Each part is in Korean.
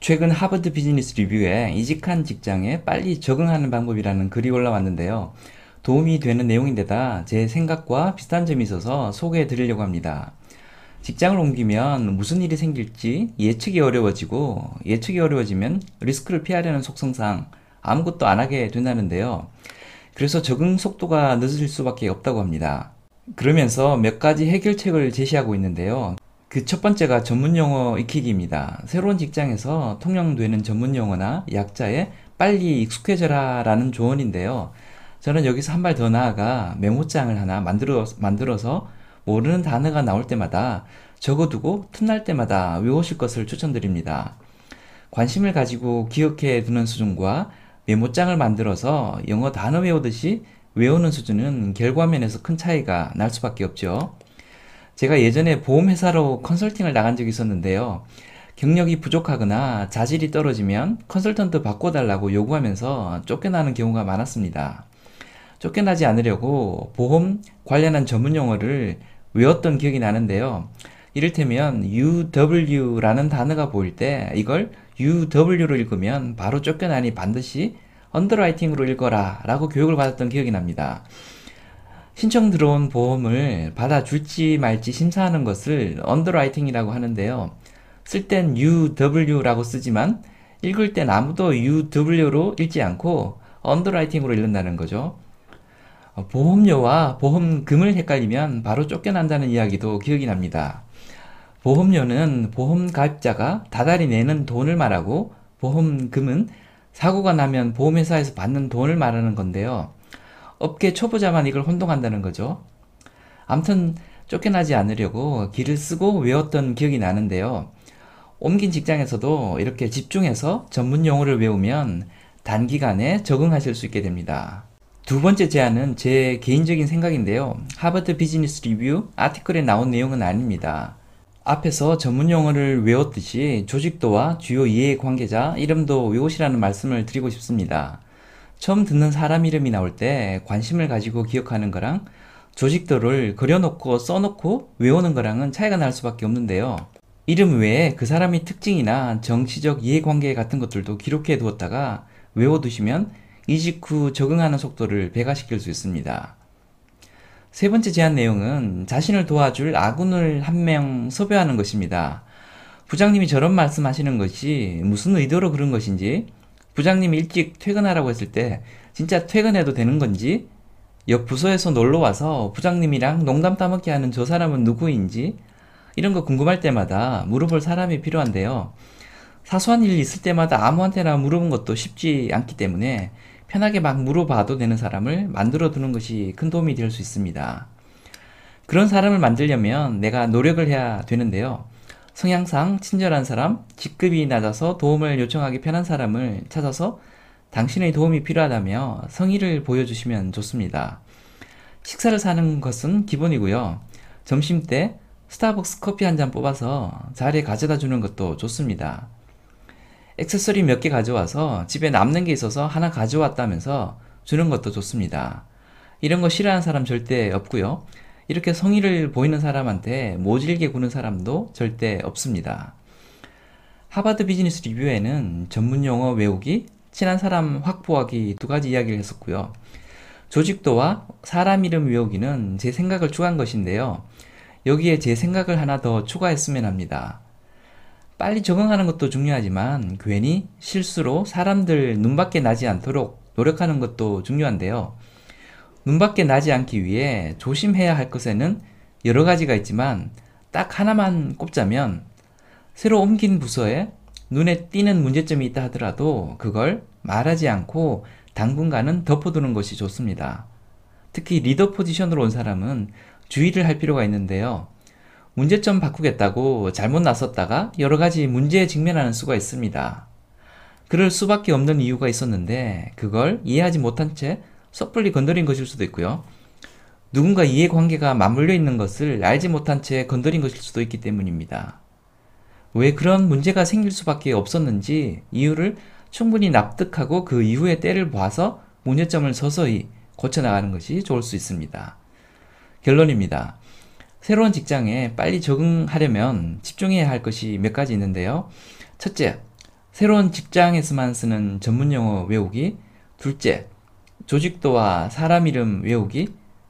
최근 하버드 비즈니스 리뷰에 이직한 직장에 빨리 적응하는 방법이라는 글이 올라왔는데요. 도움이 되는 내용인데다 제 생각과 비슷한 점이 있어서 소개해 드리려고 합니다. 직장을 옮기면 무슨 일이 생길지 예측이 어려워지고 예측이 어려워지면 리스크를 피하려는 속성상 아무것도 안 하게 된다는데요. 그래서 적응 속도가 늦어질 수밖에 없다고 합니다. 그러면서 몇 가지 해결책을 제시하고 있는데요. 그 첫 번째가 전문 용어 익히기입니다. 새로운 직장에서 통용되는 전문 용어나 약자에 빨리 익숙해져라 라는 조언인데요. 저는 여기서 한 발 더 나아가 메모장을 하나 만들어, 만들어서 모르는 단어가 나올 때마다 적어두고 틈날 때마다 외우실 것을 추천드립니다. 관심을 가지고 기억해 두는 수준과 메모장을 만들어서 영어 단어 외우듯이 외우는 수준은 결과면에서 큰 차이가 날 수밖에 없죠. 제가 예전에 보험회사로 컨설팅을 나간 적이 있었는데요. 경력이 부족하거나 자질이 떨어지면 컨설턴트 바꿔달라고 요구하면서 쫓겨나는 경우가 많았습니다. 쫓겨나지 않으려고 보험 관련한 전문 용어를 외웠던 기억이 나는데요. 이를테면 UW라는 단어가 보일 때 이걸 UW로 읽으면 바로 쫓겨나니 반드시 underwriting으로 읽어라 라고 교육을 받았던 기억이 납니다. 신청 들어온 보험을 받아줄지 말지 심사하는 것을 underwriting이라고 하는데요. 쓸 땐 UW라고 쓰지만 읽을 땐 아무도 UW로 읽지 않고 underwriting으로 읽는다는 거죠. 보험료와 보험금을 헷갈리면 바로 쫓겨난다는 이야기도 기억이 납니다. 보험료는 보험 가입자가 다달이 내는 돈을 말하고 보험금은 사고가 나면 보험회사에서 받는 돈을 말하는 건데요. 업계 초보자만 이걸 혼동한다는 거죠. 암튼 쫓겨나지 않으려고 길을 쓰고 외웠던 기억이 나는데요. 옮긴 직장에서도 이렇게 집중해서 전문 용어를 외우면 단기간에 적응하실 수 있게 됩니다. 두 번째 제안은 제 개인적인 생각인데요. 하버드 비즈니스 리뷰 아티클에 나온 내용은 아닙니다. 앞에서 전문 용어를 외웠듯이 조직도와 주요 이해 관계자 이름도 외우시라는 말씀을 드리고 싶습니다. 처음 듣는 사람 이름이 나올 때 관심을 가지고 기억하는 거랑 조직도를 그려놓고 써놓고 외우는 거랑은 차이가 날 수밖에 없는데요. 이름 외에 그 사람의 특징이나 정치적 이해관계 같은 것들도 기록해 두었다가 외워두시면 이직 후 적응하는 속도를 배가시킬 수 있습니다. 세 번째 제안 내용은 자신을 도와줄 아군을 한 명 섭외하는 것입니다. 부장님이 저런 말씀하시는 것이 무슨 의도로 그런 것인지, 부장님이 일찍 퇴근하라고 했을 때 진짜 퇴근해도 되는 건지, 옆 부서에서 놀러 와서 부장님이랑 농담 따먹게 하는 저 사람은 누구인지, 이런 거 궁금할 때마다 물어볼 사람이 필요한데요. 사소한 일이 있을 때마다 아무한테나 물어본 것도 쉽지 않기 때문에 편하게 막 물어봐도 되는 사람을 만들어 두는 것이 큰 도움이 될 수 있습니다. 그런 사람을 만들려면 내가 노력을 해야 되는데요. 성향상 친절한 사람, 직급이 낮아서 도움을 요청하기 편한 사람을 찾아서 당신의 도움이 필요하다며 성의를 보여주시면 좋습니다. 식사를 사는 것은 기본이고요. 점심 때 스타벅스 커피 한 잔 뽑아서 자리에 가져다 주는 것도 좋습니다. 액세서리 몇 개 가져와서 집에 남는 게 있어서 하나 가져왔다면서 주는 것도 좋습니다. 이런 거 싫어하는 사람 절대 없고요. 이렇게 성의를 보이는 사람한테 모질게 구는 사람도 절대 없습니다. 하버드 비즈니스 리뷰에는 전문 용어 외우기, 친한 사람 확보하기 두 가지 이야기를 했었고요. 조직도와 사람 이름 외우기는 제 생각을 추가한 것인데요. 여기에 제 생각을 하나 더 추가했으면 합니다. 빨리 적응하는 것도 중요하지만 괜히 실수로 사람들 눈밖에 나지 않도록 노력하는 것도 중요한데요. 눈밖에 나지 않기 위해 조심해야 할 것에는 여러 가지가 있지만 딱 하나만 꼽자면 새로 옮긴 부서에 눈에 띄는 문제점이 있다 하더라도 그걸 말하지 않고 당분간은 덮어두는 것이 좋습니다. 특히 리더 포지션으로 온 사람은 주의를 할 필요가 있는데요. 문제점 바꾸겠다고 잘못 나섰다가 여러 가지 문제에 직면하는 수가 있습니다. 그럴 수밖에 없는 이유가 있었는데 그걸 이해하지 못한 채 섣불리 건드린 것일 수도 있고요. 누군가 이해관계가 맞물려 있는 것을 알지 못한 채 건드린 것일 수도 있기 때문입니다. 왜 그런 문제가 생길 수밖에 없었는지 이유를 충분히 납득하고 그 이후의 때를 봐서 문제점을 서서히 고쳐나가는 것이 좋을 수 있습니다. 결론입니다. 새로운 직장에 빨리 적응하려면 집중해야 할 것이 몇 가지 있는데요. 첫째, 새로운 직장에서만 쓰는 전문 용어 외우기. 둘째, 조직도와 사람 이름 외우기.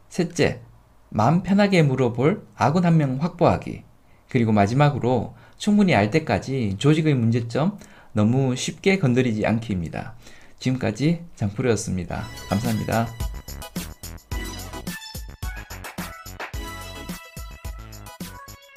셋째, 마음 편하게 물어볼 아군 한 명 확보하기. 그리고 마지막으로 충분히 알 때까지 조직의 문제점 너무 쉽게 건드리지 않기입니다. 지금까지 장프로였습니다. 감사합니다.